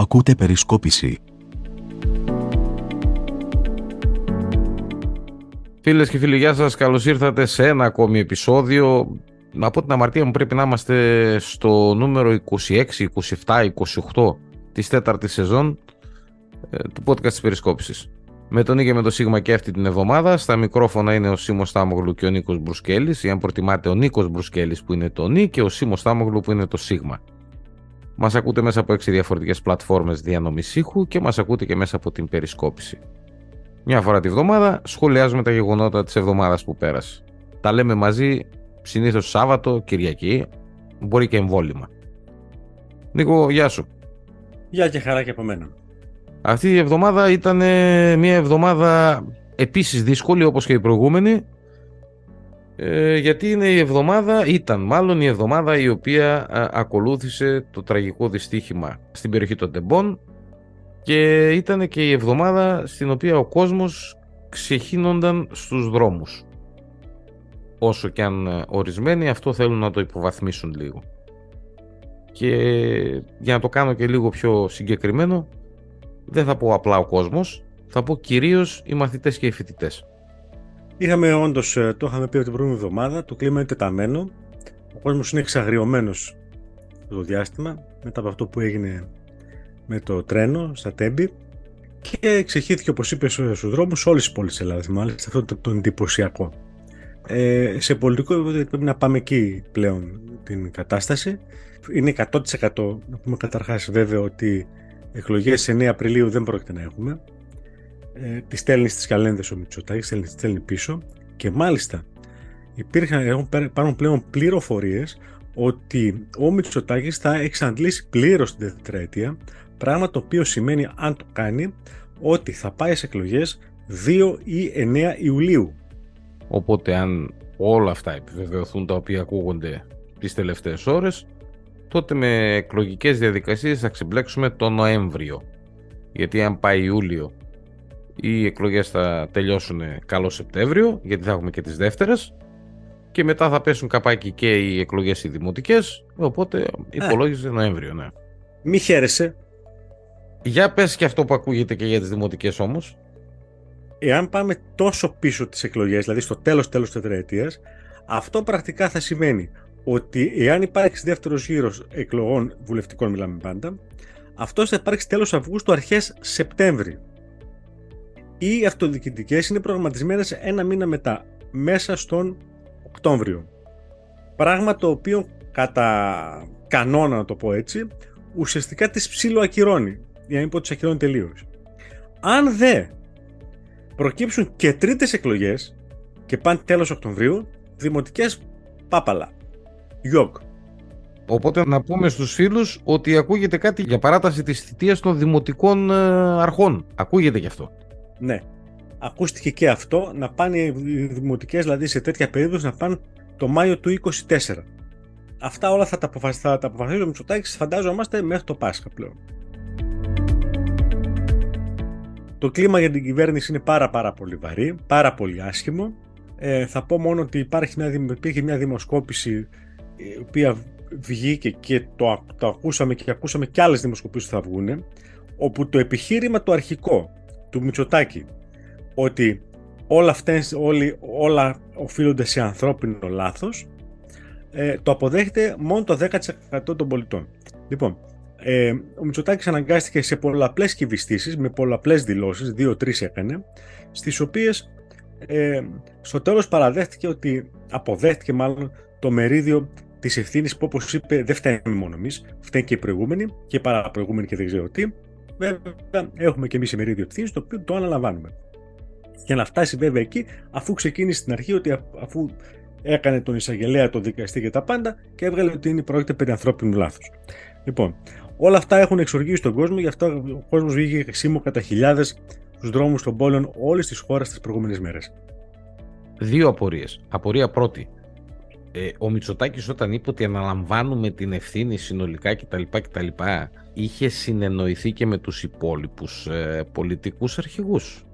Ακούτε περισκόπηση. Φίλες και φίλοι, γεια σας. Καλώς ήρθατε σε ένα ακόμη επεισόδιο. Από την αμαρτία μου πρέπει να είμαστε στο νούμερο 26, 27, 28 της τέταρτης σεζόν ε, του podcast της Περισκόπησης. Με τον Νίκη με το Σίγμα και αυτή την εβδομάδα. Στα μικρόφωνα είναι ο Σίμω Στάμογλου και ο Νίκος Μπρουσκέλης. Ή αν προτιμάτε, ο Νίκος Μπρουσκέλης που είναι το Νί και ο Σίμω Στάμογλου που είναι το Σίγμα. Μας ακούτε μέσα από 6 διαφορετικές πλατφόρμες διανομής ήχου και μας ακούτε και μέσα από την περισκόπηση. Μια φορά τη βδομάδα σχολιάζουμε τα γεγονότα της εβδομάδας που πέρασε. Τα λέμε μαζί συνήθως Σάββατο, Κυριακή, μπορεί και εμβόλυμα. Νίκο, γεια σου. Γεια και χαρά και από μένα. Αυτή η εβδομάδα ήταν μια εβδομάδα επίσης δύσκολη όπως και η προηγούμενη ε, γιατί είναι η εβδομάδα, ήταν μάλλον η εβδομάδα η οποία ακολούθησε το τραγικό δυστύχημα στην περιοχή των Τεμπών και ήταν και η εβδομάδα στην οποία ο κόσμος ξεχύνονταν στους δρόμους. Όσο και αν ε, ορισμένοι αυτό θέλουν να το υποβαθμίσουν λίγο. Και για να το κάνω και λίγο πιο συγκεκριμένο, δεν θα πω απλά ο κόσμος, θα πω κυρίως οι μαθητές και οι φοιτητές. Είχαμε όντως, ε, το είχαμε πει από την προηγούμενη εβδομάδα, το κλίμα είναι τεταμένο. Ο κόσμος είναι εξαγριωμένος το διάστημα μετά από αυτό που έγινε με το τρένο στα Τέμπη και ξεχύθηκε, όπως είπες, στους δρόμους όλη τη πόλη της Ελλάδας. Μάλιστα, αυτό το, το εντυπωσιακό. Ε, σε πολιτικό επίπεδο πρέπει να πάμε εκεί πλέον την κατάσταση. Είναι 100% να πούμε καταρχάς βέβαια ότι εκλογές 9 Απριλίου δεν πρόκειται να έχουμε ε, τη στέλνει στις καλένδες ο Μητσοτάκης, στέλνει, στέλνει πίσω και μάλιστα υπήρχαν, έχουν, υπάρχουν πλέον πληροφορίες ότι ο Μητσοτάκης θα εξαντλήσει πλήρως την τετραετία, πράγμα το οποίο σημαίνει αν το κάνει ότι θα πάει σε εκλογές 2 ή 9 Ιουλίου. Οπότε αν όλα αυτά επιβεβαιωθούν τα οποία ακούγονται τις τελευταίες ώρες, τότε με εκλογικές διαδικασίες θα ξεμπλέξουμε το Νοέμβριο. Γιατί αν πάει Ιούλιο οι εκλογές θα τελειώσουν καλό Σεπτέμβριο, γιατί θα έχουμε και τις δεύτερες και μετά θα πέσουν καπάκι και οι εκλογές οι δημοτικές, οπότε υπολόγιζε Νοέμβριο, ναι. Μη χαίρεσαι. Για πες και αυτό που ακούγεται και για τις δημοτικές όμως. Εάν πάμε τόσο πίσω τις εκλογές, δηλαδή στο τέλος τέλος της τετραετίας, αυτό πρακτικά θα σημαίνει ότι εάν υπάρξει δεύτερος γύρος εκλογών βουλευτικών, μιλάμε πάντα, αυτός θα υπάρξει τέλος Αυγούστου, αρχές Σεπτέμβρη οι αυτοδιοικητικές είναι προγραμματισμένες ένα μήνα μετά, μέσα στον Οκτώβριο. Πράγμα το οποίο κατά κανόνα να το πω έτσι, ουσιαστικά τις ψηλοακυρώνει, για να μην πω τις ακυρώνει τελείως. Αν δε προκύψουν και τρίτες εκλογές και πάνε τέλος Οκτωβρίου, δημοτικές πάπαλα. Γιόκ. Οπότε να πούμε στους φίλους ότι ακούγεται κάτι για παράταση της θητείας των δημοτικών ε, αρχών. Ακούγεται γι' αυτό. Ναι. Ακούστηκε και αυτό να πάνε οι δημοτικές, δηλαδή σε τέτοια περίπτωση να πάνε το Μάιο του 24. Αυτά όλα θα τα, αποφασίσει, θα τα αποφασίσει ο Μητσοτάκης, φαντάζομαστε, μέχρι το Πάσχα πλέον. Το κλίμα για την κυβέρνηση είναι πάρα πάρα πολύ βαρύ, πάρα πολύ άσχημο. Ε, θα πω μόνο ότι υπάρχει μια, υπήρχε μια δημοσκόπηση η οποία βγήκε και το, το ακούσαμε και ακούσαμε και άλλες δημοσκοπήσεις που θα βγουν όπου το επιχείρημα το αρχικό του Μητσοτάκη ότι όλα, αυτές, όλοι, όλα οφείλονται σε ανθρώπινο λάθος ε, το αποδέχεται μόνο το 10% των πολιτών. Λοιπόν, ε, ο Μητσοτάκης αναγκάστηκε σε πολλαπλές κυβιστήσεις με πολλαπλές δηλώσεις, δύο-τρεις έκανε, στις οποίες ε, στο τέλος παραδέχτηκε ότι αποδέχτηκε μάλλον το μερίδιο της ευθύνης που όπως είπε δεν φταίμε μόνο εμείς, φταίνει και οι προηγούμενοι και παραπροηγούμενοι και δεν ξέρω τι, Βέβαια, έχουμε και εμείς μερίδιο ευθύνης, το οποίο το αναλαμβάνουμε. Για να φτάσει βέβαια εκεί, αφού ξεκίνησε στην αρχή ότι αφού έκανε τον εισαγγελέα, τον δικαστή και τα πάντα και έβγαλε ότι είναι πρόκειται περί ανθρώπινου λάθο. Λοιπόν, όλα αυτά έχουν εξοργήσει τον κόσμο, γι' αυτό ο κόσμος βγήκε σήμο κατά χιλιάδες στους δρόμους των πόλεων όλης της χώρας τις προηγούμενες μέρες. Δύο απορίες. Απορία πρώτη. Ε, ο Μητσοτάκης όταν είπε ότι αναλαμβάνουμε την ευθύνη συνολικά κτλ. κτλ είχε συνεννοηθεί και με τους υπόλοιπους ε, πολιτικούς αρχηγούς.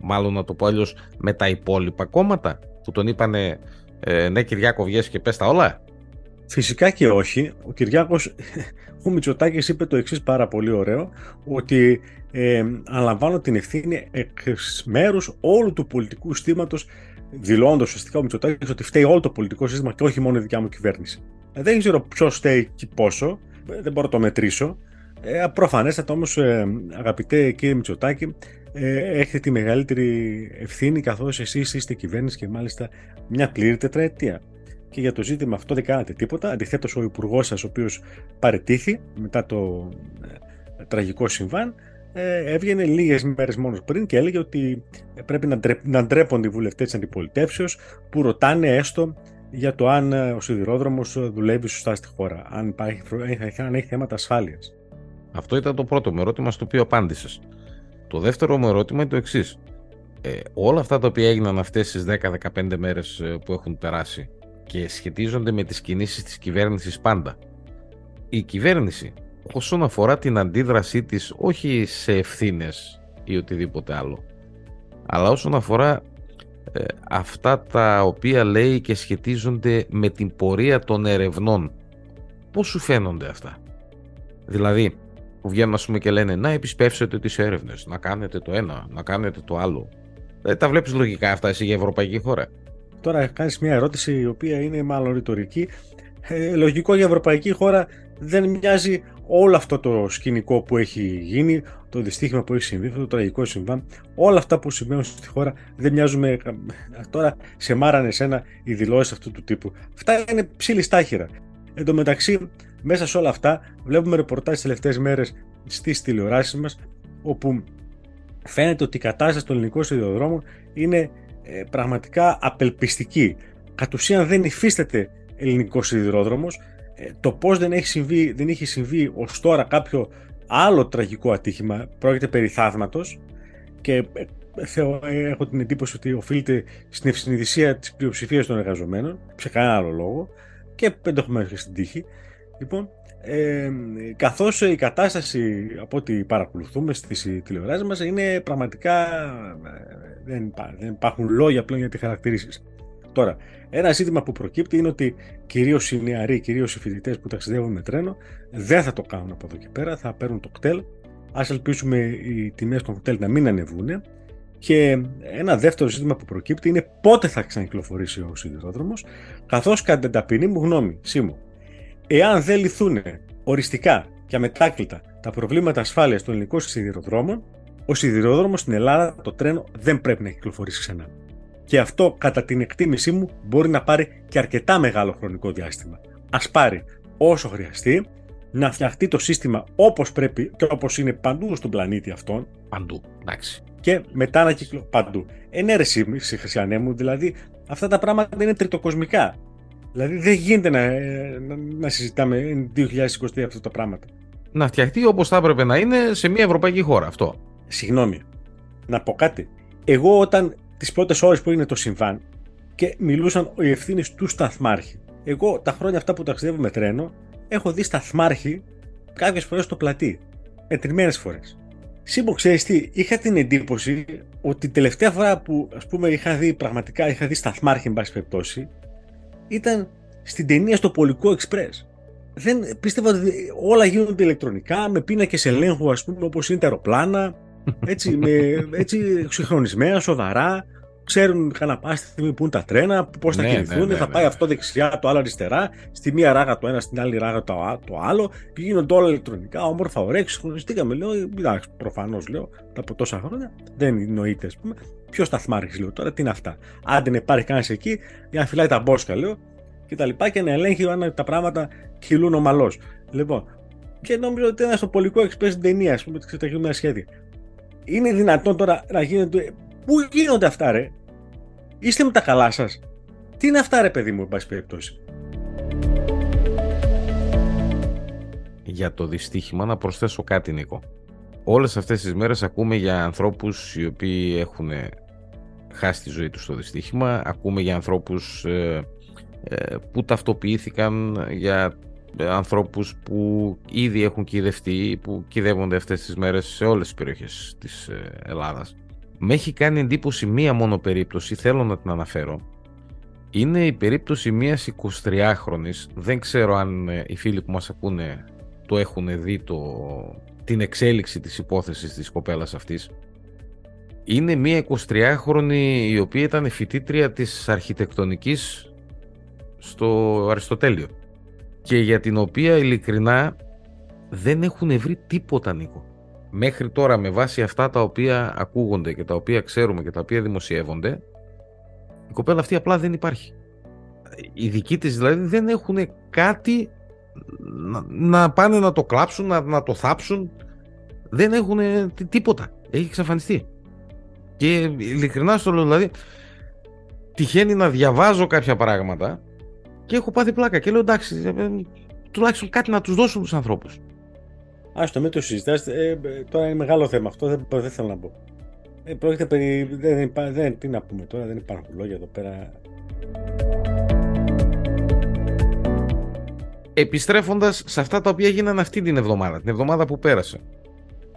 Μάλλον να το πω αλλιώς με τα υπόλοιπα κόμματα που τον είπανε ε, ναι Κυριάκο βγες και πες τα όλα. Φυσικά και όχι. Ο Κυριάκος, ο Μητσοτάκης είπε το εξής πάρα πολύ ωραίο, ότι ε, αναλαμβάνω την ευθύνη εκ μέρους όλου του πολιτικού συστήματος, δηλώνοντας ουσιαστικά ο Μητσοτάκης ότι φταίει όλο το πολιτικό σύστημα και όχι μόνο η δικιά μου κυβέρνηση. Ε, δεν ξέρω ποιος φταίει και πόσο, ε, δεν μπορώ να το μετρήσω. Ε, προφανέστατα όμως, ε, αγαπητέ κύριε Μητσοτάκη, ε, έχετε τη μεγαλύτερη ευθύνη καθώς εσείς είστε κυβέρνηση και μάλιστα μια πλήρη τετραετία και για το ζήτημα αυτό δεν κάνατε τίποτα. Αντιθέτως, ο υπουργός σας, ο οποίος παρετήθη μετά το ε, τραγικό συμβάν, ε, έβγαινε λίγες μέρες μόνος πριν και έλεγε ότι πρέπει να, ντρέπ, να ντρέπονται οι βουλευτές της αντιπολιτεύσεως που ρωτάνε έστω για το αν ε, ο σιδηρόδρομος δουλεύει σωστά στη χώρα, αν, υπάρχει, αν έχει θέματα ασφάλειας. Αυτό ήταν το πρώτο μου ερώτημα στο οποίο απάντησες. Το δεύτερο μου ερώτημα είναι το εξής. Ε, όλα αυτά τα οποία έγιναν αυτές τις 10-15 μέρες που έχουν περάσει και σχετίζονται με τις κινήσεις της κυβέρνησης πάντα. Η κυβέρνηση όσον αφορά την αντίδρασή της όχι σε ευθύνες ή οτιδήποτε άλλο αλλά όσον αφορά ε, αυτά τα οποία λέει και σχετίζονται με την πορεία των ερευνών πώς σου φαίνονται αυτά; Δηλαδή που βγαίνουν ας πούμε και λένε να επισπεύσετε τις έρευνες να κάνετε το ένα, να κάνετε το άλλο δεν τα βλέπεις λογικά αυτά εσύ για ευρωπαϊκή χώρα; Τώρα κάνεις μια ερώτηση η οποία είναι μάλλον ρητορική. Ε, λογικό για ευρωπαϊκή χώρα δεν μοιάζει όλο αυτό το σκηνικό που έχει γίνει, το δυστύχημα που έχει συμβεί, αυτό το τραγικό συμβάν, όλα αυτά που συμβαίνουν στη χώρα δεν μοιάζουν με. Τώρα σε μάρανε εσένα οι δηλώσεις αυτού του τύπου. Αυτά είναι ψήλη στάχυρα. Εν τω μεταξύ, μέσα σε όλα αυτά, βλέπουμε ρεπορτάζ τις τελευταίες μέρες στις τηλεοράσεις μας, όπου φαίνεται ότι η κατάσταση των ελληνικών σιδηροδρόμων είναι ε, πραγματικά απελπιστική. Κατ' ουσίαν δεν υφίσταται ελληνικός σιδηρόδρομος. Ε, το πώς δεν, έχει συμβεί, δεν είχε συμβεί ως τώρα κάποιο άλλο τραγικό ατύχημα πρόκειται περί θαύματος και ε, θεω, έχω την εντύπωση ότι οφείλεται στην ευσυνειδησία της πλειοψηφίας των εργαζομένων, σε κανένα άλλο λόγο, και ενδεχομένω και στην τύχη. Λοιπόν, ε, καθώς η κατάσταση από ό,τι παρακολουθούμε στις τηλεοράσεις μας είναι πραγματικά δεν, δεν υπάρχουν λόγια πλέον για τη χαρακτηρίσει. Τώρα, ένα ζήτημα που προκύπτει είναι ότι κυρίως οι νεαροί, κυρίως οι φοιτητές που ταξιδεύουν με τρένο, δεν θα το κάνουν από εδώ και πέρα, θα παίρνουν το κτέλ. Α ελπίσουμε οι τιμές των κτέλ να μην ανεβούν. Και ένα δεύτερο ζήτημα που προκύπτει είναι πότε θα ξανακυκλοφορήσει ο σιδηρόδρομος, καθώς κατά την ταπεινή μου γνώμη, Σίμω, εάν δεν λυθούν οριστικά και αμετάκλητα τα προβλήματα ασφάλειας των ελληνικών σιδηροδρόμων, ο σιδηρόδρομος στην Ελλάδα, το τρένο, δεν πρέπει να κυκλοφορήσει ξανά. Και αυτό, κατά την εκτίμησή μου, μπορεί να πάρει και αρκετά μεγάλο χρονικό διάστημα. Α πάρει όσο χρειαστεί, να φτιαχτεί το σύστημα όπως πρέπει και όπως είναι παντού στον πλανήτη αυτόν. Παντού, εντάξει. Και μετά να κυκλοφορήσει. Παντού. Ενέρεση, Χρυσιανέ μου, δηλαδή αυτά τα πράγματα είναι τριτοκοσμικά. Δηλαδή δεν γίνεται να, να, να συζητάμε 2023 αυτά τα πράγματα. Να φτιαχτεί όπως θα έπρεπε να είναι σε μια ευρωπαϊκή χώρα αυτό. Συγγνώμη, να πω κάτι. Εγώ όταν τις πρώτες ώρες που έγινε το συμβάν και μιλούσαν οι ευθύνες του σταθμάρχη. Εγώ τα χρόνια αυτά που ταξιδεύω με τρένο έχω δει σταθμάρχη κάποιες φορές στο πλατή. Μετρημένε φορές. Σύμπο, ξέρεις τι, είχα την εντύπωση ότι την τελευταία φορά που ας πούμε είχα δει πραγματικά, είχα δει σταθμάρχη, εν πάση περιπτώσει, ήταν στην ταινία στο Πολικό Εξπρές. Δεν πίστευα ότι όλα γίνονται ηλεκτρονικά, με πίνακες ελέγχου, ας πούμε, όπως είναι τα αεροπλάνα, έτσι, με, έτσι συγχρονισμένα, σοβαρά. Ξέρουν κανένα πάση στιγμή που είναι τα τρένα, πώς θα ναι, κινηθούν. Ναι, ναι, θα πάει αυτό δεξιά, το άλλο αριστερά. Στη μία ράγα το ένα, στην άλλη ράγα το, το άλλο. Γίνονται όλα ηλεκτρονικά, όμορφα, ωραία. Ξυγχρονιστήκαμε, λέω. Εντάξει, προφανώς λέω από τόσα χρόνια. Δεν εννοείται, ας πούμε. Ποιος σταθμάρχης, λέω τώρα, τι είναι αυτά. Άντε να υπάρχει κανένας εκεί για να φυλάει τα μπόσκα, λέω. Και τα λοιπά και να ελέγχει αν τα πράγματα κυλούν ομαλώς. Λοιπόν, και νόμιζα ότι ήταν στο πολικό εξπρέσιν ταινία, ας πούμε, τα σχέδια. Είναι δυνατόν τώρα να γίνεται. Πού γίνονται αυτά, ρε; Είστε με τα καλά σας. Τι είναι αυτά, ρε παιδί μου, εν πάση περιπτώσει; Για το δυστύχημα να προσθέσω κάτι, Νίκο. Όλες αυτές τις μέρες ακούμε για ανθρώπους οι οποίοι έχουν χάσει τη ζωή τους στο δυστύχημα. Ακούμε για ανθρώπους ε, ε, που ταυτοποιήθηκαν για ανθρώπους που ήδη έχουν κυδευτεί, που κυδεύονται αυτές τις μέρες σε όλες τις περιοχές της ε, Ελλάδας. Με έχει κάνει εντύπωση μία μόνο περίπτωση, θέλω να την αναφέρω, Είναι η περίπτωση μιας 23χρονης, δεν ξέρω αν ε, οι φίλοι που μας ακούνε το έχουν δει το, την εξέλιξη της υπόθεσης της κοπέλας αυτής. Είναι μια 23χρονη η οποία ήταν φοιτήτρια της αρχιτεκτονικής στο Αριστοτέλειο και για την οποία ειλικρινά δεν έχουν βρει τίποτα Νίκο. Μέχρι τώρα με βάση αυτά τα οποία ακούγονται και τα οποία ξέρουμε και τα οποία δημοσιεύονται η κοπέλα αυτή απλά δεν υπάρχει. Οι δικοί της δηλαδή δεν έχουν κάτι να, να πάνε να το κλάψουν, να, να το θάψουν. Δεν έχουν τίποτα. Έχει εξαφανιστεί. Και ειλικρινά στο λέω, δηλαδή, τυχαίνει να διαβάζω κάποια πράγματα και έχω πάθει πλάκα και λέω εντάξει, ε, ε, τουλάχιστον κάτι να τους δώσουν τους ανθρώπους. το μην το συζητάς, ε, τώρα είναι μεγάλο θέμα αυτό, δεν, δεν θέλω να πω. Ε, πρόκειται περί, δεν, δεν, τι να πούμε τώρα, δεν υπάρχουν λόγια εδώ πέρα. Επιστρέφοντας σε αυτά τα οποία έγιναν αυτή την εβδομάδα, την εβδομάδα που πέρασε.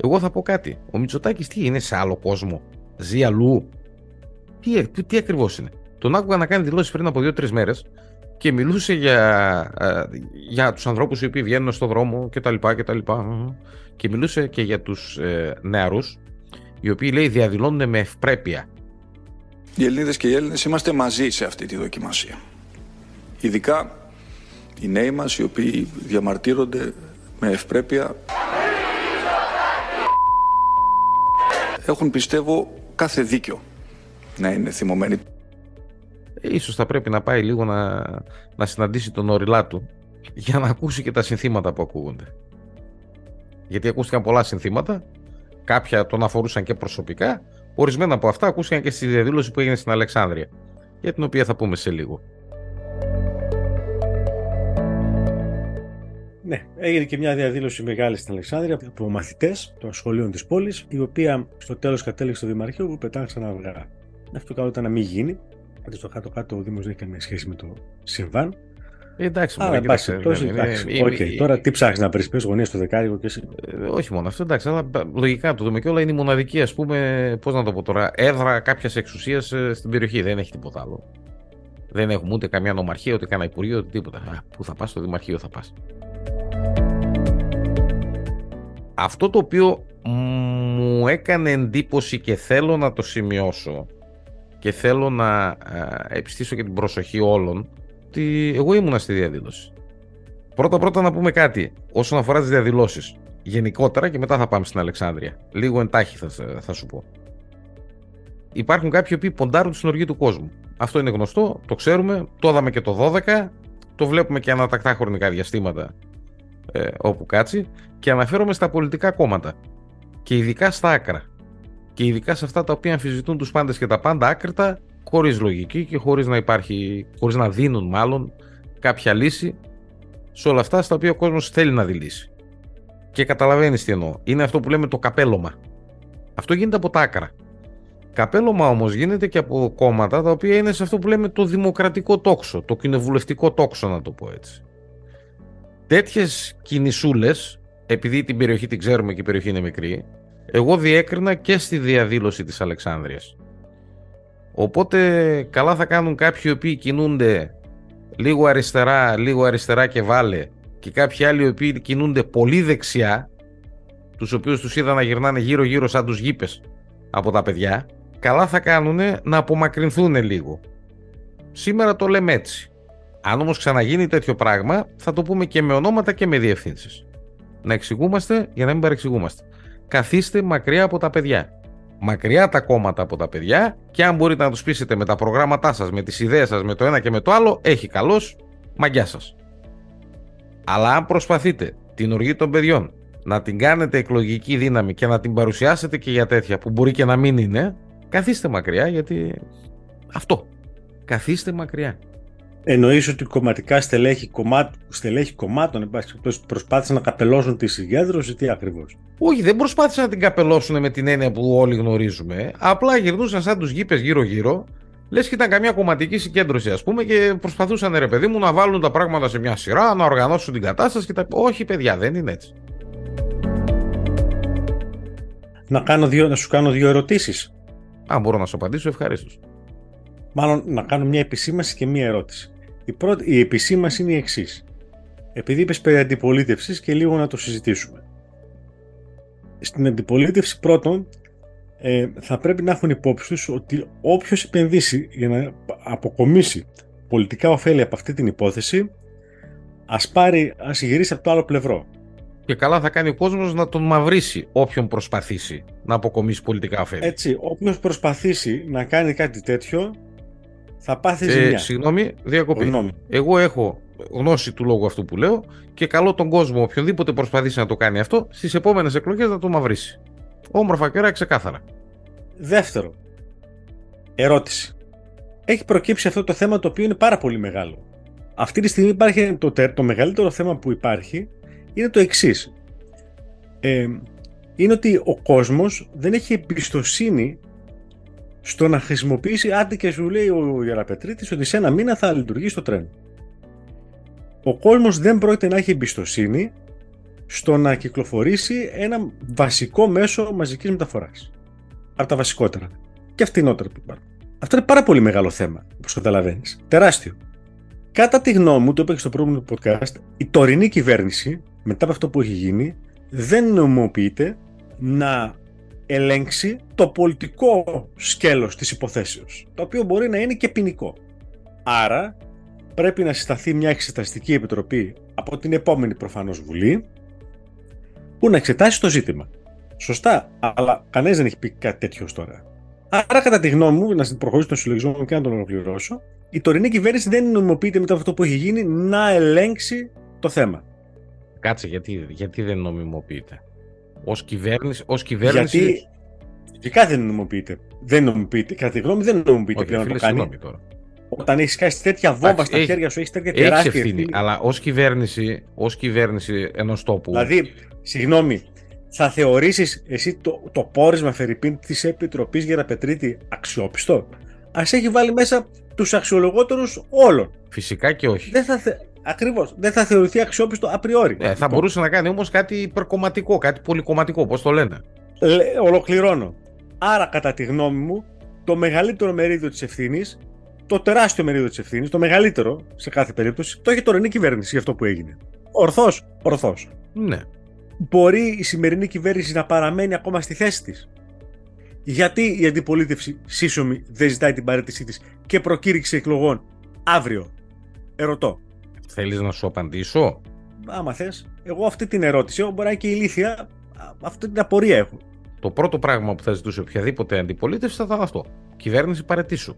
Εγώ θα πω κάτι. Ο Μητσοτάκης τι είναι σε άλλο κόσμο; Ζει αλλού. Τι, τι, τι ακριβώς είναι; Τον άκουγα να κάνει δηλώσεις πριν από δύο-τρεις μέρες και μιλούσε για, ε, για τους ανθρώπους οι οποίοι βγαίνουν στον δρόμο και τα λοιπά και τα λοιπά και μιλούσε και για τους ε, νεαρούς οι οποίοι λέει διαδηλώνουν με ευπρέπεια. Οι Ελληνίδες και οι Έλληνες είμαστε μαζί σε αυτή τη δοκιμασία. Ειδικά οι νέοι μας οι οποίοι διαμαρτύρονται με ευπρέπεια έχουν πιστεύω κάθε δίκιο να είναι θυμωμένοι. Ίσως θα πρέπει να πάει λίγο να, να συναντήσει τον όριλά του για να ακούσει και τα συνθήματα που ακούγονται. Γιατί ακούστηκαν πολλά συνθήματα, κάποια τον αφορούσαν και προσωπικά, ορισμένα από αυτά ακούστηκαν και στη διαδήλωση που έγινε στην Αλεξάνδρεια, για την οποία θα πούμε σε λίγο. Ναι, έγινε και μια διαδήλωση μεγάλη στην Αλεξάνδρεια από μαθητές των σχολείων της πόλης, η οποία στο τέλος κατέληξε στο Δημαρχείο που πετάξαν αυγά. Αυτό καλό ήταν να μην γίνει, γιατί στο κάτω-κάτω ο Δήμος δεν έχει καμία σχέση με το συμβάν. Ε, εντάξει, Άρα, εντάξει, εντάξει, εντάξει. Okay. Τώρα τι ψάχνεις να βρεις, πες γωνία στο δεκάρικο και εσύ. Ε, όχι μόνο αυτό, εντάξει, αλλά λογικά το δούμε και όλα είναι η μοναδική, ας πούμε, πώς να το πω τώρα, έδρα κάποιας εξουσίας ε, στην περιοχή. Δεν έχει τίποτα άλλο. Δεν έχουμε ούτε καμιά νομαρχία, ούτε κανένα υπουργείο, ούτε τίποτα. Α, πού θα πας, στο Δημαρχείο θα πας. Αυτό το οποίο μου έκανε εντύπωση και θέλω να το σημειώσω και θέλω να επιστήσω και την προσοχή όλων ότι εγώ ήμουνα στη διαδήλωση. Πρώτα πρώτα να πούμε κάτι όσον αφορά τις διαδηλώσεις γενικότερα και μετά θα πάμε στην Αλεξάνδρεια. Λίγο εντάχει θα, θα σου πω. Υπάρχουν κάποιοι που ποντάρουν την οργή του κόσμου. Αυτό είναι γνωστό, το ξέρουμε, το είδαμε και το 12, το βλέπουμε και ανατακτά χρονικά διαστήματα ε, όπου κάτσει και αναφέρομαι στα πολιτικά κόμματα και ειδικά στα άκρα και ειδικά σε αυτά τα οποία αμφισβητούν τους πάντες και τα πάντα άκρητα χωρίς λογική και χωρίς να υπάρχει, χωρίς να δίνουν μάλλον κάποια λύση σε όλα αυτά στα οποία ο κόσμος θέλει να δει λύση. Και καταλαβαίνεις τι εννοώ. Είναι αυτό που λέμε το καπέλωμα. Αυτό γίνεται από τα άκρα. Καπέλωμα όμως γίνεται και από κόμματα τα οποία είναι σε αυτό που λέμε το δημοκρατικό τόξο, το κοινοβουλευτικό τόξο να το πω έτσι. Τέτοιες κινησούλες, επειδή την περιοχή την ξέρουμε και η περιοχή είναι μικρή, εγώ διέκρινα και στη διαδήλωση της Αλεξάνδρειας. Οπότε καλά θα κάνουν κάποιοι οι οποίοι κινούνται λίγο αριστερά, λίγο αριστερά και βάλε και κάποιοι άλλοι οι οποίοι κινούνται πολύ δεξιά, τους οποίους τους είδα να γυρνάνε γύρω γύρω σαν τους γήπες από τα παιδιά, καλά θα κάνουν να απομακρυνθούν λίγο. Σήμερα το λέμε έτσι. Αν όμως ξαναγίνει τέτοιο πράγμα, θα το πούμε και με ονόματα και με διευθύνσεις. Να εξηγούμαστε για να μην παρεξηγούμαστε καθίστε μακριά από τα παιδιά. Μακριά τα κόμματα από τα παιδιά και αν μπορείτε να τους πείσετε με τα προγράμματά σας, με τις ιδέες σας, με το ένα και με το άλλο, έχει καλός, μαγιά σας. Αλλά αν προσπαθείτε την οργή των παιδιών να την κάνετε εκλογική δύναμη και να την παρουσιάσετε και για τέτοια που μπορεί και να μην είναι, καθίστε μακριά γιατί αυτό. Καθίστε μακριά. Εννοείς ότι κομματικά στελέχη, κομμάτ, στελέχη κομμάτων προσπάθησαν να καπελώσουν τη συγκέντρωση, τι ακριβώς; Όχι, δεν προσπάθησαν να την καπελώσουν με την έννοια που όλοι γνωρίζουμε. Απλά γυρνούσαν σαν τους γήπες γύρω-γύρω. Λες και ήταν καμιά κομματική συγκέντρωση, ας πούμε, και προσπαθούσαν ρε παιδί μου να βάλουν τα πράγματα σε μια σειρά, να οργανώσουν την κατάσταση και τα. Όχι, παιδιά, δεν είναι έτσι. Να, κάνω δύο, να σου κάνω δύο ερωτήσεις. Αν μπορώ να σου απαντήσω, ευχαρίστως. Μάλλον να κάνω μια επισήμαση και μια ερώτηση. Η, πρώτη, η επισήμαση είναι η εξής. Επειδή είπες περί αντιπολίτευσης και λίγο να το συζητήσουμε. Στην αντιπολίτευση πρώτον ε, θα πρέπει να έχουν υπόψη τους ότι όποιος επενδύσει για να αποκομίσει πολιτικά ωφέλη από αυτή την υπόθεση ας πάρει, ας γυρίσει από το άλλο πλευρό. Και καλά θα κάνει ο κόσμος να τον μαυρίσει όποιον προσπαθήσει να αποκομίσει πολιτικά ωφέλη. Έτσι, όποιος προσπαθήσει να κάνει κάτι τέτοιο θα πάθεις ε, ζημιά. Συγγνώμη, διακοπή. Εγώ έχω γνώση του λόγου αυτού που λέω και καλό τον κόσμο, οποιονδήποτε προσπαθήσει να το κάνει αυτό, στις επόμενες εκλογές να το μαυρίσει. Όμορφα και ωραία, ξεκάθαρα. Δεύτερο, ερώτηση. Έχει προκύψει αυτό το θέμα το οποίο είναι πάρα πολύ μεγάλο. Αυτή τη στιγμή υπάρχει το, το μεγαλύτερο θέμα που υπάρχει είναι το εξής. Ε, είναι ότι ο κόσμος δεν έχει εμπιστοσύνη στο να χρησιμοποιήσει, άντε και σου λέει ο Γεραπετρίτης ότι σε ένα μήνα θα λειτουργήσει το τρένο. Ο κόσμος δεν πρόκειται να έχει εμπιστοσύνη στο να κυκλοφορήσει ένα βασικό μέσο μαζικής μεταφοράς. Από τα βασικότερα. Και φθηνότερα που υπάρχουν. Αυτό είναι πάρα πολύ μεγάλο θέμα, όπως καταλαβαίνεις. Τεράστιο. Κατά τη γνώμη μου, το είπα και στο προηγούμενο podcast, η τωρινή κυβέρνηση, μετά από αυτό που έχει γίνει, δεν νομιμοποιείται να ελέγξει το πολιτικό σκέλος της υποθέσεως, το οποίο μπορεί να είναι και ποινικό. Άρα, πρέπει να συσταθεί μια εξεταστική επιτροπή από την επόμενη προφανώς Βουλή, που να εξετάσει το ζήτημα. Σωστά, αλλά κανένας δεν έχει πει κάτι τέτοιο τώρα. Άρα, κατά τη γνώμη μου, να προχωρήσω τον συλλογισμό μου και να τον ολοκληρώσω, η τωρινή κυβέρνηση δεν νομιμοποιείται μετά από αυτό που έχει γίνει να ελέγξει το θέμα. Κάτσε, γιατί, γιατί δεν νομιμοποιείται; Ω κυβέρνηση, ως κυβέρνηση. Γιατί. Φυσικά δεν νομιμοποιείται. Δεν νομιμοποιείται. Κατά τη γνώμη δεν νομιμοποιείται πλέον να το κάνει. Τώρα. Όταν έχεις κάνει τέτοια βόμβα στα χέρια σου, έχεις τέτοια τεράστια ευθύνη. ευθύνη. Αλλά ως κυβέρνηση, ως κυβέρνηση ενός τόπου. Δηλαδή, συγγνώμη, θα θεωρήσεις εσύ το, το πόρισμα Φερρυπίν της Επιτροπής Γεραπετρίτη αξιόπιστο; Α έχει βάλει μέσα τους αξιολογότερους όλων. Φυσικά και όχι. Δεν θα, θε... Ακριβώς. Δεν θα θεωρηθεί αξιόπιστο απριόρι. Ε, θα λοιπόν. μπορούσε να κάνει όμως κάτι υπερκομματικό, κάτι πολυκομματικό, πώς το λένε. Λε, ολοκληρώνω. Άρα, κατά τη γνώμη μου, το μεγαλύτερο μερίδιο της ευθύνης, το τεράστιο μερίδιο της ευθύνης, το μεγαλύτερο σε κάθε περίπτωση, το έχει η τωρινή κυβέρνηση για αυτό που έγινε. Ορθώς, ορθώς. Ναι. Μπορεί η σημερινή κυβέρνηση να παραμένει ακόμα στη θέση της. Γιατί η αντιπολίτευση σύσσωμη δεν ζητάει την παρέτησή της και προκήρυξη εκλογών αύριο; Ερωτώ. Θέλεις να σου απαντήσω; Άμα θες. Εγώ αυτή την ερώτηση, μπορεί να είναι και ηλίθια, αυτή την απορία έχω. Το πρώτο πράγμα που θα ζητούσε οποιαδήποτε αντιπολίτευση θα ήταν αυτό. Κυβέρνηση παρετήσου.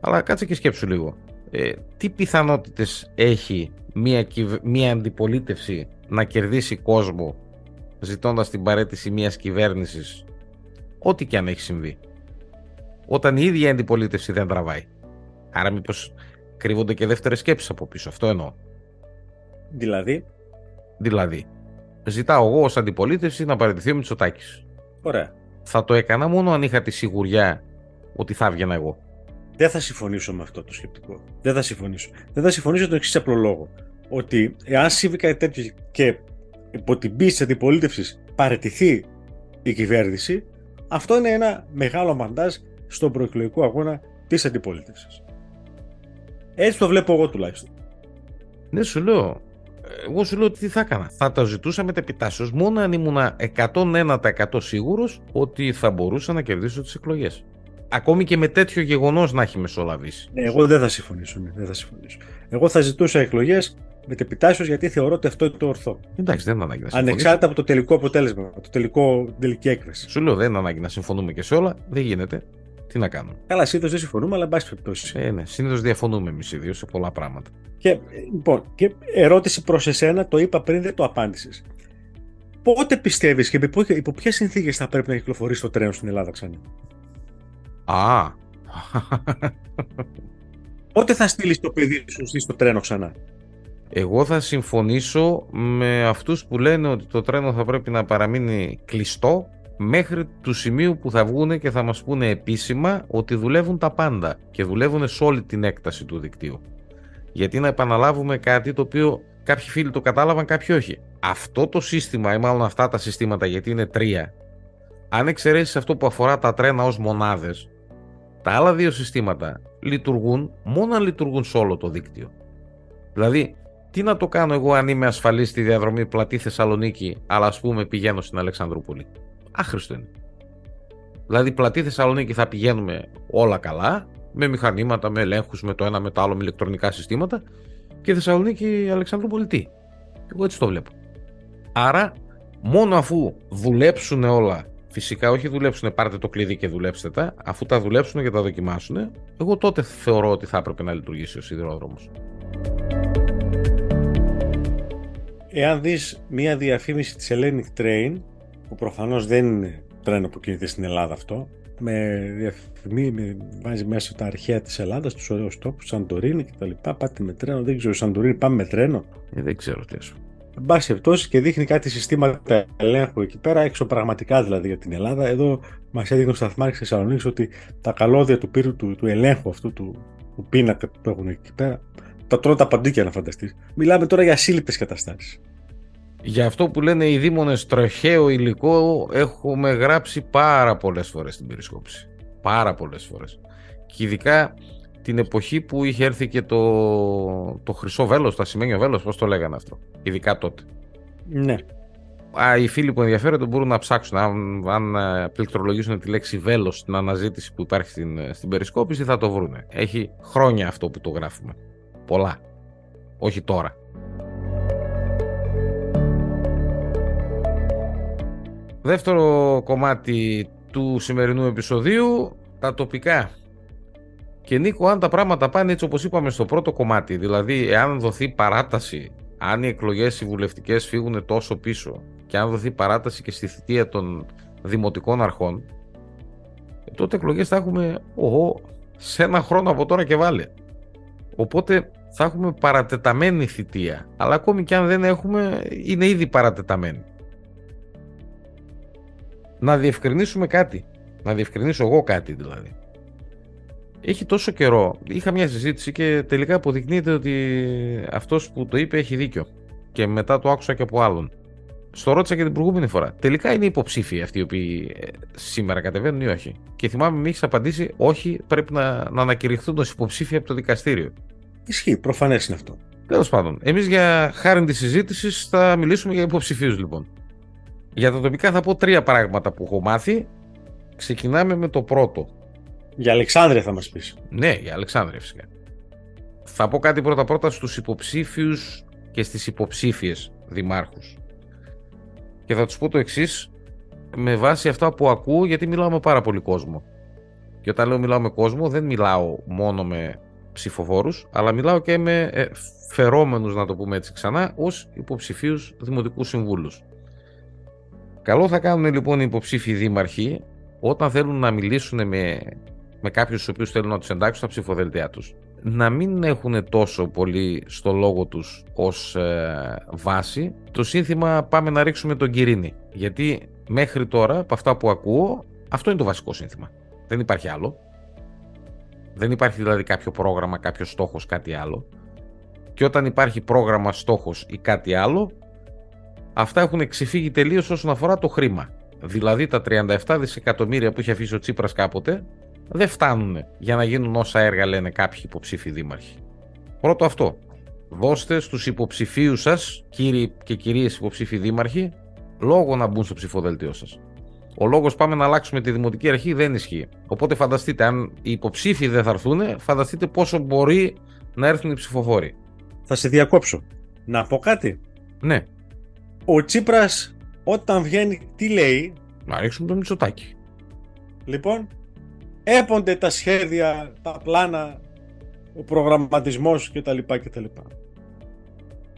Αλλά κάτσε και σκέψου λίγο. Ε, τι πιθανότητες έχει μια, μια αντιπολίτευση να κερδίσει κόσμο ζητώντας την παρέτηση μιας κυβέρνησης ό,τι και αν έχει συμβεί. Όταν η ίδια αντιπολίτευση δεν τραβάει; Άρα μήπως κρύβονται και δεύτερες σκέψεις από πίσω. Αυτό εννοώ. Δηλαδή; Δηλαδή. Ζητάω εγώ ως αντιπολίτευση να παραιτηθεί ο Μητσοτάκης. Ωραία. Θα το έκανα μόνο αν είχα τη σιγουριά ότι θα έβγαινα εγώ. Δεν θα συμφωνήσω με αυτό το σκεπτικό. Δεν θα συμφωνήσω. Δεν θα συμφωνήσω το εξής απλό λόγο. Ότι εάν συμβεί κάτι τέτοιο και υπό την πίεση της αντιπολίτευσης παραιτηθεί η κυβέρνηση, αυτό είναι ένα μεγάλο μαντάζ στον προεκλογικό αγώνα της αντιπολίτευσης. Έτσι το βλέπω εγώ τουλάχιστον. Ναι, σου λέω. Εγώ σου λέω τι θα έκανα. Θα τα ζητούσα μετεπιτάσεω μόνο αν ήμουν 101% σίγουρος ότι θα μπορούσα να κερδίσω τις εκλογές. Ακόμη και με τέτοιο γεγονός να έχει μεσολαβήσει. Ναι, εγώ δεν θα συμφωνήσω. Ναι, δεν θα συμφωνήσω. Εγώ θα ζητούσα εκλογές μετεπιτάσεω γιατί θεωρώ ότι αυτό είναι το ορθό. Εντάξει, δεν είναι ανάγκη να συμφωνήσω. Ανεξάρτητα από το τελικό αποτέλεσμα, το τελικό, τελική έκβαση. Σου λέω δεν είναι ανάγκη να συμφωνούμε και σε όλα. Δεν γίνεται. Τι να κάνουμε. Καλά, συνήθως δεν συμφωνούμε, αλλά εν πάση περιπτώσει. Ε, ναι, συνήθως διαφωνούμε εμείς οι δύο σε πολλά πράγματα. Και, λοιπόν, και ερώτηση προς εσένα, το είπα πριν, δεν το απάντησες. Πότε πιστεύεις και υπό ποιες συνθήκες θα πρέπει να κυκλοφορήσει το τρένο στην Ελλάδα ξανά; Α. Πότε θα στείλεις το παιδί σου στο τρένο ξανά; Εγώ θα συμφωνήσω με αυτούς που λένε ότι το τρένο θα πρέπει να παραμείνει κλειστό μέχρι του σημείου που θα βγουν και θα μας πούνε επίσημα ότι δουλεύουν τα πάντα και δουλεύουν σε όλη την έκταση του δικτύου. Γιατί να επαναλάβουμε κάτι το οποίο κάποιοι φίλοι το κατάλαβαν, κάποιοι όχι. Αυτό το σύστημα ή μάλλον αυτά τα συστήματα γιατί είναι τρία, αν εξαιρέσεις αυτό που αφορά τα τρένα ως μονάδες, Τα άλλα δύο συστήματα λειτουργούν μόνο αν λειτουργούν σε όλο το δίκτυο. Δηλαδή, τι να το κάνω εγώ αν είμαι ασφαλής στη διαδρομή πλατή Θεσσαλονίκη, αλλά ας πούμε πηγαίνω στην Αλεξανδρούπολη; Άχρηστο είναι. Δηλαδή, πλατή Θεσσαλονίκη θα πηγαίνουμε όλα καλά, με μηχανήματα, με ελέγχους, με το ένα με το άλλο, με ηλεκτρονικά συστήματα. Και Θεσσαλονίκη Αλεξανδρούπολη τι. Εγώ έτσι το βλέπω. Άρα, μόνο αφού δουλέψουν όλα, φυσικά όχι δουλέψουν, πάρτε το κλειδί και δουλέψτε τα, αφού τα δουλέψουν και τα δοκιμάσουν, εγώ τότε θεωρώ ότι θα έπρεπε να λειτουργήσει ο σιδηρόδρομος. Εάν δεις μία διαφήμιση της Hellenic Train, που προφανώς δεν είναι τρένο που κινείται στην Ελλάδα αυτό, με διαφημί, βάζει μέσα τα αρχαία της Ελλάδας, τους ωραίους τόπους, Σαντορίνη και τα λοιπά, πάτε με τρένο, δεν ξέρω, Σαντορίνη πάμε με τρένο. Ε, δεν ξέρω τι έσου. Εν πάση περιπτώσει και δείχνει κάτι συστήματα ελέγχου εκεί πέρα, εξωπραγματικά δηλαδή για την Ελλάδα. Εδώ μας έδειχνε ο Σταθμάρχη Θεσσαλονίκης ότι τα καλώδια του πύρου του, του ελέγχου αυτού του, του πίνακα που έχουν εκεί πέρα, τα τρώνε τα παντίκια να φανταστείς. Μιλάμε τώρα για σύλληπτε καταστάσεις. Για αυτό που λένε οι δήμονες τροχαίο υλικό έχουμε γράψει πάρα πολλές φορές στην περισκόψη. Πάρα πολλές φορές. Και ειδικά την εποχή που είχε έρθει και το, το χρυσό βέλος, το ασημένιο βέλος, πώς το λέγανε αυτό. Ειδικά τότε. Ναι. Α, οι φίλοι που ενδιαφέρονται μπορούν να ψάξουν αν, αν ε, πληκτρολογήσουν τη λέξη βέλος στην αναζήτηση που υπάρχει στην, ε, στην περισκόπηση θα το βρούνε. Έχει χρόνια αυτό που το γράφουμε. Πολλά. Όχι τώρα. Δεύτερο κομμάτι του σημερινού επεισοδίου, τα τοπικά. Και Νίκο, αν τα πράγματα πάνε έτσι όπως είπαμε στο πρώτο κομμάτι, δηλαδή εάν δοθεί παράταση, αν οι εκλογές οι βουλευτικές φύγουν τόσο πίσω και αν δοθεί παράταση και στη θητεία των δημοτικών αρχών, τότε εκλογές θα έχουμε οχο, σε ένα χρόνο από τώρα και βάλε. Οπότε θα έχουμε παρατεταμένη θητεία, αλλά ακόμη και αν δεν έχουμε, είναι ήδη παρατεταμένη να διευκρινίσουμε κάτι. Να διευκρινίσω εγώ κάτι δηλαδή. Έχει τόσο καιρό. Είχα μια συζήτηση και τελικά αποδεικνύεται ότι αυτός που το είπε έχει δίκιο. Και μετά το άκουσα και από άλλον. Στο ρώτησα και την προηγούμενη φορά. Τελικά είναι υποψήφοι αυτοί οι οποίοι ε, σήμερα κατεβαίνουν ή όχι; Και θυμάμαι με έχεις απαντήσει όχι, πρέπει να, να ανακηρυχθούν ως υποψήφοι από το δικαστήριο. Ισχύει, προφανές είναι αυτό. Τέλος πάντων, εμείς για χάρη της συζήτησης θα μιλήσουμε για υποψηφίους λοιπόν. Για τα τοπικά θα πω τρία πράγματα που έχω μάθει. Ξεκινάμε με το πρώτο. Για Αλεξάνδρεια θα μας πεις. Ναι, για Αλεξάνδρεια φυσικά. Θα πω κάτι πρώτα πρώτα στους υποψήφιους και στις υποψήφιες δημάρχους. Και θα τους πω το εξής με βάση αυτά που ακούω γιατί μιλάω με πάρα πολύ κόσμο. Και όταν λέω μιλάω με κόσμο δεν μιλάω μόνο με ψηφοφόρους αλλά μιλάω και με ε, φερόμενους να το πούμε έτσι ξανά ως υποψηφίους δημοτικούς συμβούλους. Καλό θα κάνουν λοιπόν οι υποψήφοι δήμαρχοι όταν θέλουν να μιλήσουν με, με κάποιους του οποίους θέλουν να τους εντάξουν στα ψηφοδέλτια τους. Να μην έχουν τόσο πολύ στο λόγο τους ως ε, βάση το σύνθημα Πάμε να ρίξουμε τον Κυρίνη. Γιατί μέχρι τώρα, από αυτά που ακούω, αυτό είναι το βασικό σύνθημα. Δεν υπάρχει άλλο. Δεν υπάρχει δηλαδή κάποιο πρόγραμμα, κάποιος στόχος, κάτι άλλο. Και όταν υπάρχει πρόγραμμα, στόχος ή κάτι άλλο, αυτά έχουν ξεφύγει τελείως όσον αφορά το χρήμα. Δηλαδή τα 37 δισεκατομμύρια που είχε αφήσει ο Τσίπρας κάποτε δεν φτάνουν για να γίνουν όσα έργα λένε κάποιοι υποψήφοι δήμαρχοι. Πρώτο αυτό. Δώστε στους υποψηφίους σας, κύριοι και κυρίες υποψήφοι δήμαρχοι, λόγο να μπουν στο ψηφοδέλτιό σας. Ο λόγος πάμε να αλλάξουμε τη δημοτική αρχή δεν ισχύει. Οπότε φανταστείτε, αν οι υποψήφοι δεν θα έρθουν, φανταστείτε πόσο μπορεί να έρθουν οι ψηφοφόροι. Θα σε διακόψω. Να πω κάτι; Ναι ο Τσίπρας όταν βγαίνει τι λέει; Να ρίξουμε το Μητσοτάκι λοιπόν έπονται τα σχέδια, τα πλάνα ο προγραμματισμός κτλ. κτλ.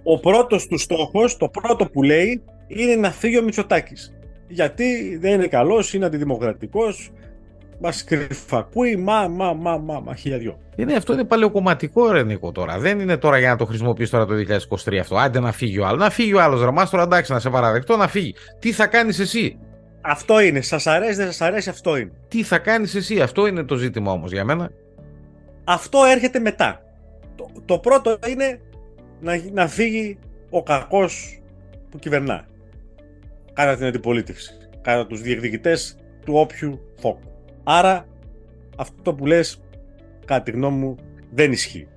Ο πρώτος του στόχος, το πρώτο που λέει είναι να φύγει ο Μητσοτάκης γιατί δεν είναι καλός, είναι αντιδημοκρατικός Μας κρυφακούει, μα, μα, μα, μα, μα, χιλιαδιό. Είναι, αυτό είναι παλαιοκομματικό ρε Νίκο τώρα. Δεν είναι τώρα για να το χρησιμοποιήσει τώρα το 2023 αυτό. Άντε να φύγει ο άλλος. Να φύγει ο άλλος. Ρωμά τώρα εντάξει να σε παραδεχτώ να φύγει. Τι θα κάνεις εσύ; Αυτό είναι. Σας αρέσει, δεν σας αρέσει, αυτό είναι. Τι θα κάνεις εσύ; Αυτό είναι το ζήτημα όμως για μένα. Αυτό έρχεται μετά. Το, το πρώτο είναι να, να φύγει ο κακός που κυβερνά. Κατά την αντιπολίτευση. Κατά τους διεκδικητές του όποιου φόκου. Άρα αυτό που λες, κατά τη γνώμη μου, δεν ισχύει.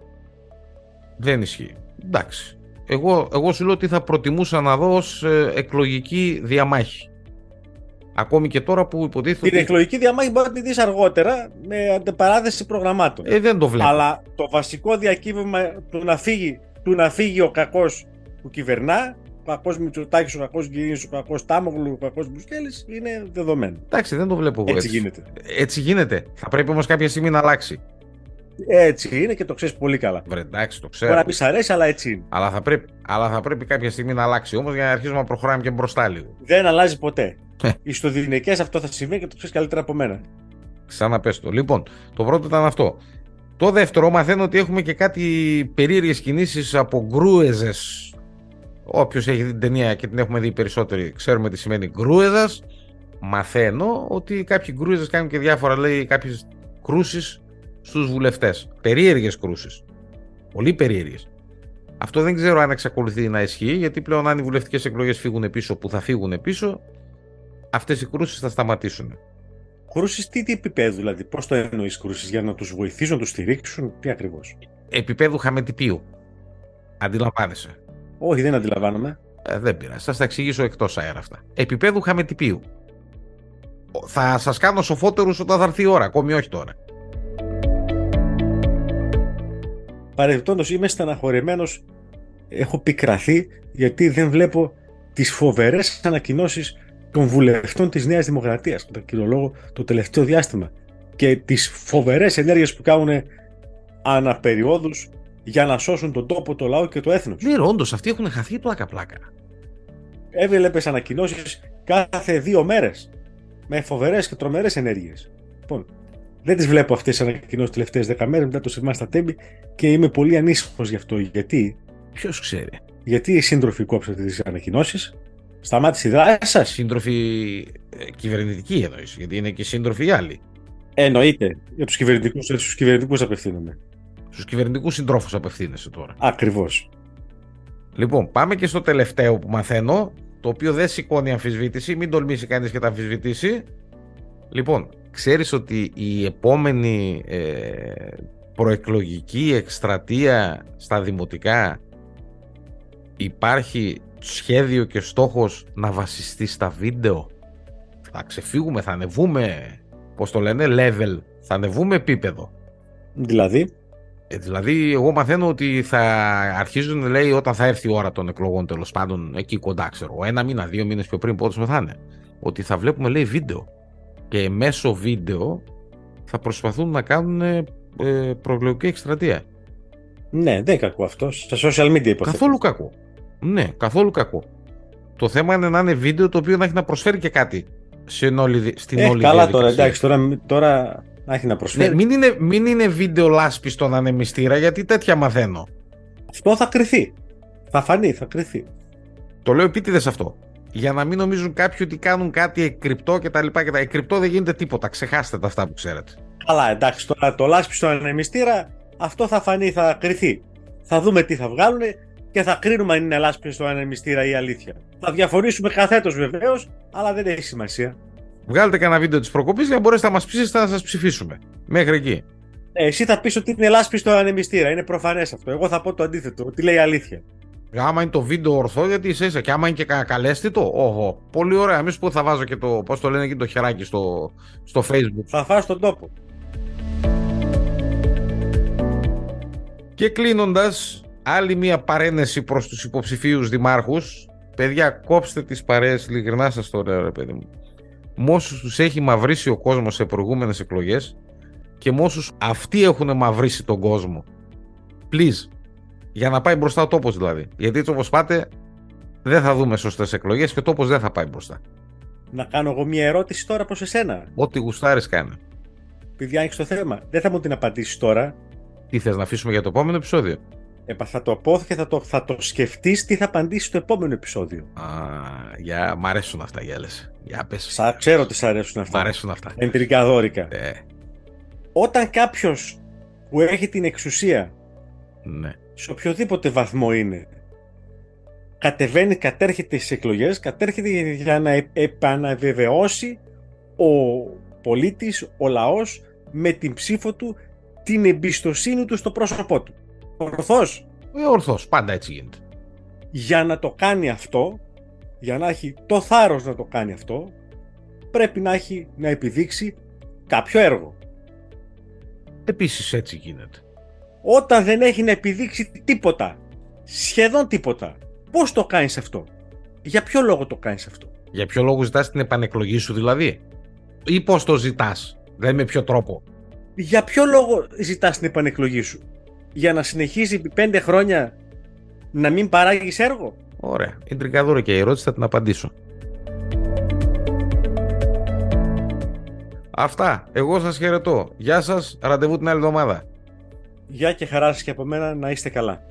Δεν ισχύει. Εντάξει. Εγώ, εγώ σου λέω ότι θα προτιμούσα να δω ως ε, εκλογική διαμάχη. Ακόμη και τώρα που υποτίθεται. Την εκλογική διαμάχη μπορεί να τη δεις αργότερα με αντεπαράθεση προγραμμάτων. Ε, δεν το βλέπω. Αλλά το βασικό διακύβευμα του να φύγει, του να φύγει ο κακός που κυβερνά, ο κακός Μητσοτάκης, ο κακός Γκίνη, ο κακός Τάμογλου, ο κακός Μπουσκέλης, είναι δεδομένο. Εντάξει, δεν το βλέπω εγώ Έτσι γίνεται. Έτσι γίνεται. Θα πρέπει όμως κάποια στιγμή να αλλάξει. Έτσι είναι και το ξέρεις πολύ καλά. Βρε, εντάξει, το Μπορεί ξέρω. να πεις αρέσει, αλλά έτσι είναι. Αλλά θα, πρέπει, αλλά θα πρέπει κάποια στιγμή να αλλάξει όμως για να αρχίσουμε να προχωράμε και μπροστά λίγο. Δεν αλλάζει ποτέ. Ε. Στο δινεκέ αυτό θα συμβεί και το ξέρεις καλύτερα από μένα. Ξαναπες το. Λοιπόν, το πρώτο ήταν αυτό. Το δεύτερο, μαθαίνω ότι έχουμε και κάτι περίεργες κινήσεις από γκρούεζες. Όποιος έχει δει την ταινία και την έχουμε δει περισσότεροι, ξέρουμε τι σημαίνει γκρούεζας. Μαθαίνω ότι κάποιοι γκρούεζες κάνουν και διάφορα, λέει, κάποιες κρούσεις στους βουλευτές. Περίεργες κρούσεις. Πολύ περίεργες. Αυτό δεν ξέρω αν εξακολουθεί να ισχύει, γιατί πλέον αν οι βουλευτικές εκλογές φύγουν πίσω που θα φύγουν πίσω, αυτές οι κρούσεις θα σταματήσουν. Κρούσεις τι, τι επίπεδο, δηλαδή, πώς το εννοείς κρούσεις, για να τους βοηθήσουν, να τους στηρίξουν, τι ακριβώς; Επίπεδου χαμετυπίου. Αντιλαμβάνεσαι. Όχι, δεν αντιλαμβάνομαι. Ε, δεν πειράζει. Θα στα εξηγήσω εκτός αέρα αυτά. Επίπεδου χαμετυπίου. Ο- Θα σας κάνω σοφότερους όταν θα έρθει η ώρα. Ακόμη όχι τώρα. Παρεμπιπτόντως, είμαι στεναχωρημένο. Έχω πικραθεί γιατί δεν βλέπω τις φοβερές ανακοινώσεις των βουλευτών της Νέας Δημοκρατίας, κατά κύριο λόγο, το τελευταίο διάστημα. Και τις φοβερές ενέργειες που κάνουν αναπεριόδους για να σώσουν τον τόπο, το λαό και το έθνος. Ναι, όντως αυτοί έχουν χαθεί πλάκα-πλάκα. Έβλεπε ανακοινώσεις κάθε δύο μέρες με φοβερές και τρομερές ενέργειες. Λοιπόν, δεν τις βλέπω αυτές τις ανακοινώσεις τις τελευταίες 10 μέρες μετά το σειρμά στα τέμπη και είμαι πολύ ανήσυχος γι' αυτό. Γιατί, Ποιος ξέρει. γιατί οι σύντροφοι κόψατε τις ανακοινώσεις, σταμάτησε η δράση σας; Σύντροφοι ε, κυβερνητικοί εννοείς. Γιατί είναι και σύντροφοι οι άλλοι. Εννοείται. Για τους κυβερνητικούς στους κυβερνητικούς απευθύνομαι. Στους κυβερνητικούς συντρόφους απευθύνεσαι τώρα. Ακριβώς. Λοιπόν, πάμε και στο τελευταίο που μαθαίνω, το οποίο δεν σηκώνει αμφισβήτηση, μην τολμήσει κανείς και τα αμφισβητήσει. Λοιπόν, ξέρεις ότι η επόμενη ε, προεκλογική εκστρατεία στα δημοτικά υπάρχει σχέδιο και στόχος να βασιστεί στα βίντεο; Θα ξεφύγουμε, θα ανεβούμε, πώς το λένε, level, θα ανεβούμε επίπεδο; Δηλαδή, Ε, δηλαδή, εγώ μαθαίνω ότι θα αρχίζουν, λέει, όταν θα έρθει η ώρα των εκλογών τέλος πάντων, εκεί κοντά, ξέρω, ένα μήνα, δύο μήνες πιο πριν, πότε θα είναι. Ότι θα βλέπουμε, λέει, βίντεο. Και μέσω βίντεο θα προσπαθούν να κάνουν ε, προεκλογική εκστρατεία. ναι, δεν είναι κακό αυτό. Στα social media υποθέτω. Καθόλου κακό. Ναι, καθόλου κακό. Το θέμα είναι να είναι βίντεο το οποίο να έχει να προσφέρει και κάτι στην όλη, δι- στην Ε, όλη καλά τώρα, διαδικασία. εντάξει, τώρα, τώρα να έχει να Ναι, προσφέρει. μην, είναι, μην είναι βίντεο λάσπη στον ανεμιστήρα, γιατί τέτοια μαθαίνω. Αυτό θα κρυθεί. Θα φανεί, θα κρυθεί. Το λέω επίτηδες αυτό. Για να μην νομίζουν κάποιοι ότι κάνουν κάτι εκρυπτό και τα λοιπά και τα εκρυπτό δεν γίνεται τίποτα. Ξεχάστε τα αυτά που ξέρετε. Καλά, εντάξει, τώρα το λάσπη στον ανεμιστήρα, αυτό θα φανεί, θα κρυθεί. Θα δούμε τι θα βγάλουν και θα κρίνουμε αν είναι λάσπη στον ανεμιστήρα ή αλήθεια. Θα διαφωνήσουμε καθέτος βεβαίως, αλλά δεν έχει σημασία. Βγάλετε κανένα βίντεο της προκοπής για να μπορέσετε να μας ψήσετε να σας ψηφίσουμε. Μέχρι εκεί. Ε, εσύ θα πεις ότι είναι λάσπη στον ανεμιστήρα. Είναι προφανές αυτό. Εγώ θα πω το αντίθετο, ότι λέει αλήθεια. Άμα είναι το βίντεο ορθό, γιατί είσαι ίσα. Και άμα είναι και κα- καλέσθητο, όχο. Πολύ ωραία. Εμείς που θα βάζω και το, πώς το λένε εκεί, το χεράκι στο, στο facebook. Θα φάω στον τόπο. Και κλείνοντας, άλλη μία παρένεση προς τους υποψηφίους δημάρχους. Παιδιά, κόψτε τις παρέες, ειλικρινά σας το λέω, ρε παιδί μου. Με όσους τους έχει μαυρίσει ο κόσμος σε προηγούμενες εκλογές και με όσους αυτοί έχουν μαυρίσει τον κόσμο. Please. Για να πάει μπροστά ο τόπος δηλαδή. Γιατί έτσι όπως πάτε, δεν θα δούμε σωστές εκλογές και ο τόπος δεν θα πάει μπροστά. Να κάνω εγώ μια ερώτηση τώρα προς εσένα. Ό,τι γουστάρεις κάνε. Επειδή άνοιξε το θέμα. Δεν θα μου την απαντήσεις τώρα. Τι θες να αφήσουμε για το επόμενο επεισόδιο; Επα, θα το πω και θα το, θα το σκεφτείς τι θα απαντήσει στο επόμενο επεισόδιο. Α, για... Μ' αρέσουν αυτά, γέλεσαι. Για πες. Σα ξέρω ότι σ' αρέσουν Μ' αυτά. αρέσουν αυτά. Εντρικά δόρικα. Ε, Όταν κάποιος που έχει την εξουσία ναι. σε οποιοδήποτε βαθμό είναι κατεβαίνει, κατέρχεται στις εκλογές, κατέρχεται για να ε- επαναβεβαιώσει ο πολίτης, ο λαός με την ψήφο του την εμπιστοσύνη του στο πρόσωπό του. Ορθώς. Ε, ορθώς, πάντα έτσι γίνεται. Για να το κάνει αυτό, για να έχει το θάρρος να το κάνει αυτό, πρέπει να έχει να επιδείξει κάποιο έργο. Επίσης έτσι γίνεται. Όταν δεν έχει να επιδείξει τίποτα, σχεδόν τίποτα, πώς το κάνεις αυτό; Για ποιο λόγο το κάνεις αυτό; Για ποιο λόγο ζητάς την επανεκλογή σου δηλαδή; Ή πώς το ζητάς. Δεν με ποιο τρόπο; Για ποιο λόγο ζητάς την επανεκλογή σου; Για να συνεχίσει επί πέντε χρόνια να μην παράγεις έργο; Ωραία. Είναι τρικαδούρα και η ερώτηση θα την απαντήσω. Αυτά. Εγώ σας χαιρετώ. Γεια σας. Ραντεβού την άλλη εβδομάδα. Γεια και χαρά σας και από μένα να είστε καλά.